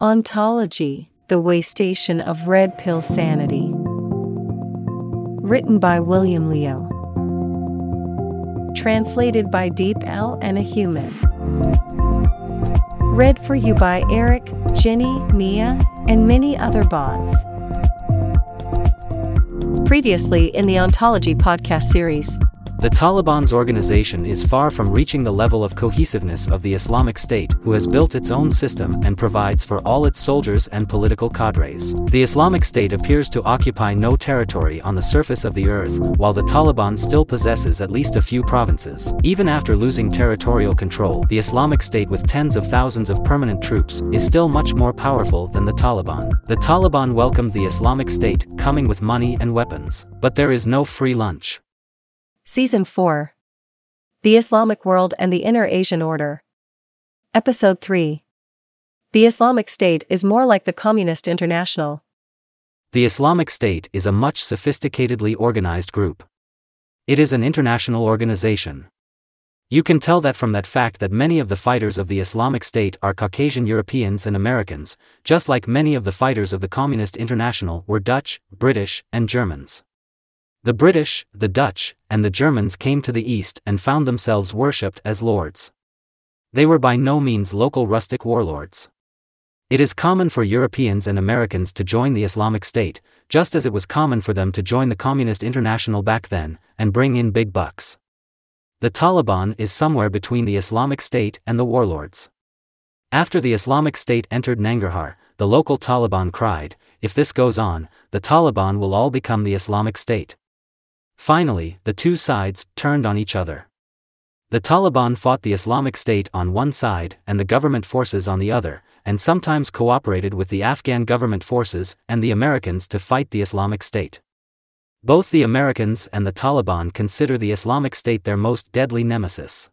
Ontology The Waystation of Red Pill Sanity. Written by William Leo. Translated by Deep L and a Human. Read for you by Eric, Jenny, Mia, and many other bots. Previously in the Ontology podcast series. The Taliban's organization is far from reaching the level of cohesiveness of the Islamic State, who has built its own system and provides for all its soldiers and political cadres. The Islamic State appears to occupy no territory on the surface of the earth, while the Taliban still possesses at least a few provinces. Even after losing territorial control, the Islamic State with tens of thousands of permanent troops is still much more powerful than the Taliban. The Taliban welcomed the Islamic State, coming with money and weapons. But there is no free lunch. Season 4 The Islamic World and the Inner Asian Order. Episode 3 The Islamic State is more like the Communist International. The Islamic State is a much sophisticatedly organized group. It is an international organization. You can tell that from that fact that many of the fighters of the Islamic State are Caucasian Europeans and Americans, just like many of the fighters of the Communist International were Dutch, British, and Germans. The British, the Dutch, and the Germans came to the east and found themselves worshipped as lords. They were by no means local rustic warlords. It is common for Europeans and Americans to join the Islamic State, just as it was common for them to join the Communist International back then, and bring in big bucks. The Taliban is somewhere between the Islamic State and the warlords. After the Islamic State entered Nangarhar, the local Taliban cried, if this goes on, the Taliban will all become the Islamic State. Finally, the two sides turned on each other. The Taliban fought the Islamic State on one side and the government forces on the other, and sometimes cooperated with the Afghan government forces and the Americans to fight the Islamic State. Both the Americans and the Taliban consider the Islamic State their most deadly nemesis.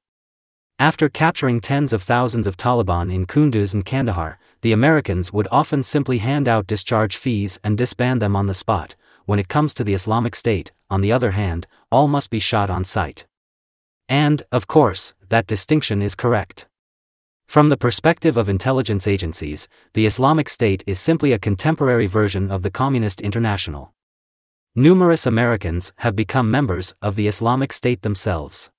After capturing tens of thousands of Taliban in Kunduz and Kandahar, the Americans would often simply hand out discharge fees and disband them on the spot, when it comes to the Islamic State, on the other hand, all must be shot on sight. And, of course, that distinction is correct. From the perspective of intelligence agencies, the Islamic State is simply a contemporary version of the Communist International. Numerous Americans have become members of the Islamic State themselves.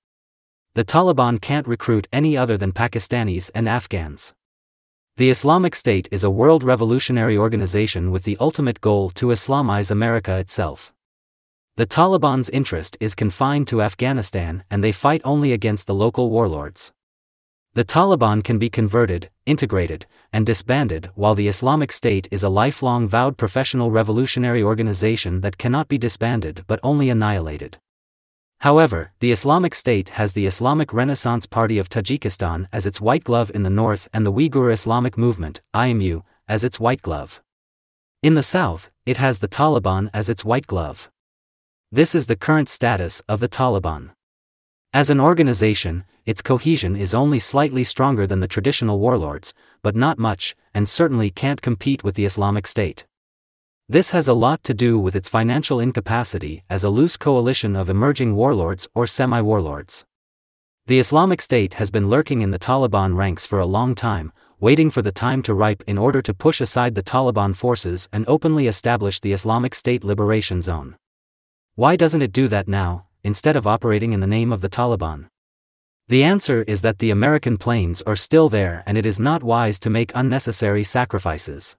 The Taliban can't recruit any other than Pakistanis and Afghans. The Islamic State is a world revolutionary organization with the ultimate goal to Islamize America itself. The Taliban's interest is confined to Afghanistan and they fight only against the local warlords. The Taliban can be converted, integrated, and disbanded while the Islamic State is a lifelong vowed professional revolutionary organization that cannot be disbanded but only annihilated. However, the Islamic State has the Islamic Renaissance Party of Tajikistan as its white glove in the north and the Uyghur Islamic Movement, IMU, as its white glove. In the south, it has the Taliban as its white glove. This is the current status of the Taliban. As an organization, its cohesion is only slightly stronger than the traditional warlords, but not much, and certainly can't compete with the Islamic State. This has a lot to do with its financial incapacity as a loose coalition of emerging warlords or semi warlords. The Islamic State has been lurking in the Taliban ranks for a long time, waiting for the time to ripe in order to push aside the Taliban forces and openly establish the Islamic State Liberation Zone. Why doesn't it do that now, instead of operating in the name of the Taliban? The answer is that the American planes are still there and it is not wise to make unnecessary sacrifices.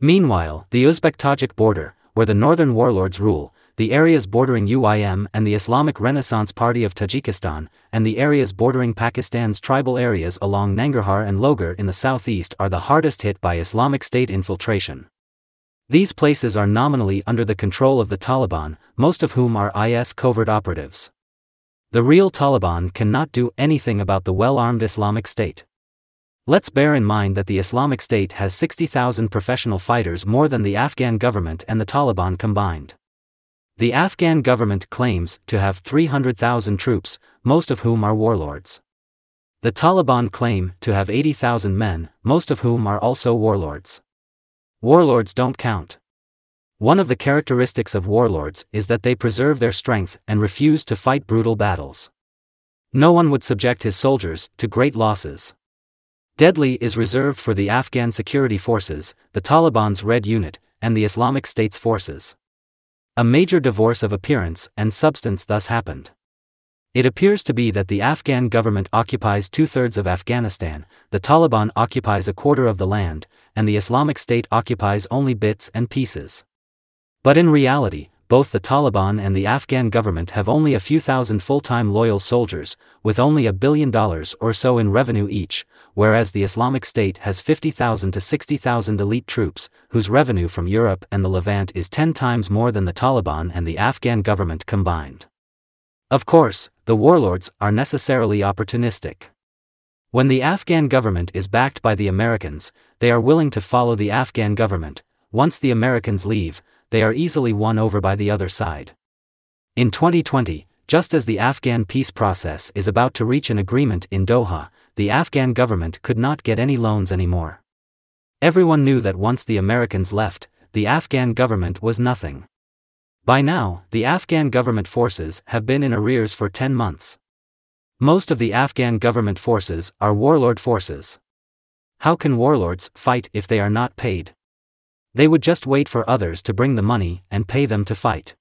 Meanwhile, the Uzbek-Tajik border, where the northern warlords rule, the areas bordering UIM and the Islamic Renaissance Party of Tajikistan, and the areas bordering Pakistan's tribal areas along Nangarhar and Logar in the southeast are the hardest hit by Islamic State infiltration. These places are nominally under the control of the Taliban, most of whom are IS covert operatives. The real Taliban cannot do anything about the well-armed Islamic State. Let's bear in mind that the Islamic State has 60,000 professional fighters more than the Afghan government and the Taliban combined. The Afghan government claims to have 300,000 troops, most of whom are warlords. The Taliban claim to have 80,000 men, most of whom are also warlords. Warlords don't count. One of the characteristics of warlords is that they preserve their strength and refuse to fight brutal battles. No one would subject his soldiers to great losses. Deadly is reserved for the Afghan security forces, the Taliban's Red Unit, and the Islamic State's forces. A major divorce of appearance and substance thus happened. It appears to be that the Afghan government occupies two thirds of Afghanistan, the Taliban occupies a quarter of the land, and the Islamic State occupies only bits and pieces. But in reality, both the Taliban and the Afghan government have only a few thousand full time loyal soldiers, with only a billion dollars or so in revenue each, whereas the Islamic State has 50,000 to 60,000 elite troops, whose revenue from Europe and the Levant is 10 times more than the Taliban and the Afghan government combined. Of course, the warlords are necessarily opportunistic. When the Afghan government is backed by the Americans, they are willing to follow the Afghan government. Once the Americans leave, they are easily won over by the other side. In 2020, just as the Afghan peace process is about to reach an agreement in Doha, the Afghan government could not get any loans anymore. Everyone knew that once the Americans left, the Afghan government was nothing. By now, the Afghan government forces have been in arrears for 10 months. Most of the Afghan government forces are warlord forces. How can warlords fight if they are not paid? They would just wait for others to bring the money and pay them to fight.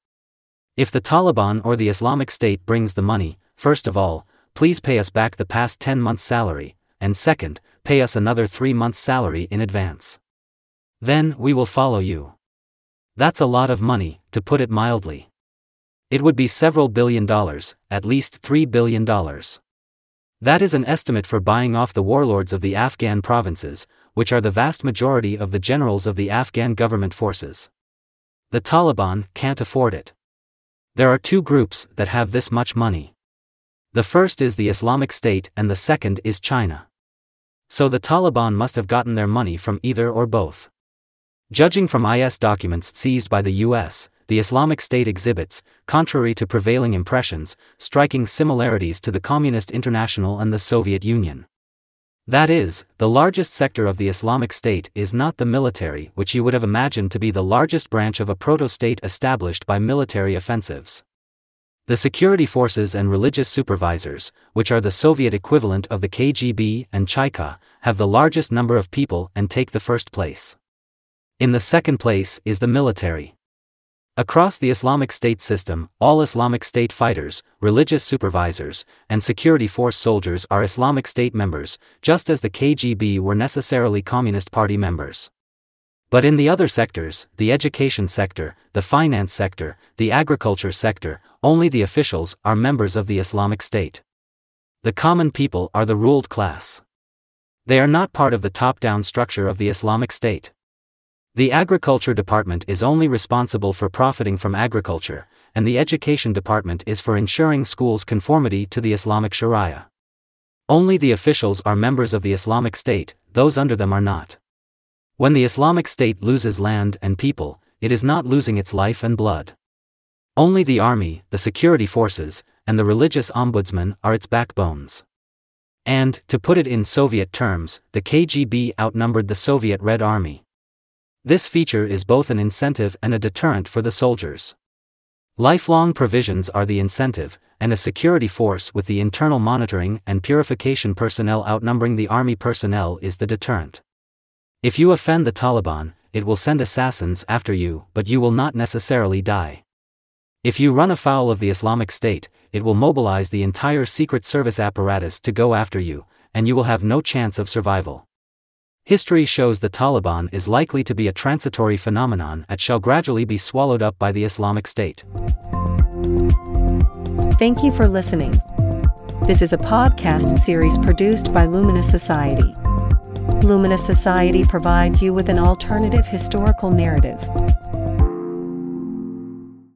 If the Taliban or the Islamic State brings the money, first of all, please pay us back the past 10 months' salary, and second, pay us another 3 months' salary in advance. Then, we will follow you. That's a lot of money, to put it mildly. It would be several billion dollars, at least $3 billion. That is an estimate for buying off the warlords of the Afghan provinces, which are the vast majority of the generals of the Afghan government forces. The Taliban can't afford it. There are two groups that have this much money. The first is the Islamic State and the second is China. So the Taliban must have gotten their money from either or both. Judging from IS documents seized by the US, the Islamic State exhibits, contrary to prevailing impressions, striking similarities to the Communist International and the Soviet Union. That is, the largest sector of the Islamic State is not the military, which you would have imagined to be the largest branch of a proto state established by military offensives. The security forces and religious supervisors, which are the Soviet equivalent of the KGB and Cheka, have the largest number of people and take the first place. In the second place is the military. Across the Islamic State system, all Islamic State fighters, religious supervisors, and security force soldiers are Islamic State members, just as the KGB were necessarily Communist Party members. But in the other sectors, the education sector, the finance sector, the agriculture sector, only the officials are members of the Islamic State. The common people are the ruled class. They are not part of the top down structure of the Islamic State. The Agriculture Department is only responsible for profiting from agriculture, and the Education Department is for ensuring schools' conformity to the Islamic Sharia. Only the officials are members of the Islamic State, those under them are not. When the Islamic State loses land and people, it is not losing its life and blood. Only the army, the security forces, and the religious ombudsman are its backbones. And, to put it in Soviet terms, the KGB outnumbered the Soviet Red Army. This feature is both an incentive and a deterrent for the soldiers. Lifelong provisions are the incentive, and a security force with the internal monitoring and purification personnel outnumbering the army personnel is the deterrent. If you offend the Taliban, it will send assassins after you, but you will not necessarily die. If you run afoul of the Islamic State, it will mobilize the entire Secret Service apparatus to go after you, and you will have no chance of survival. History shows the Taliban is likely to be a transitory phenomenon and shall gradually be swallowed up by the Islamic State. Thank you for listening. This is a podcast series produced by Luminous Society. Luminous Society provides you with an alternative historical narrative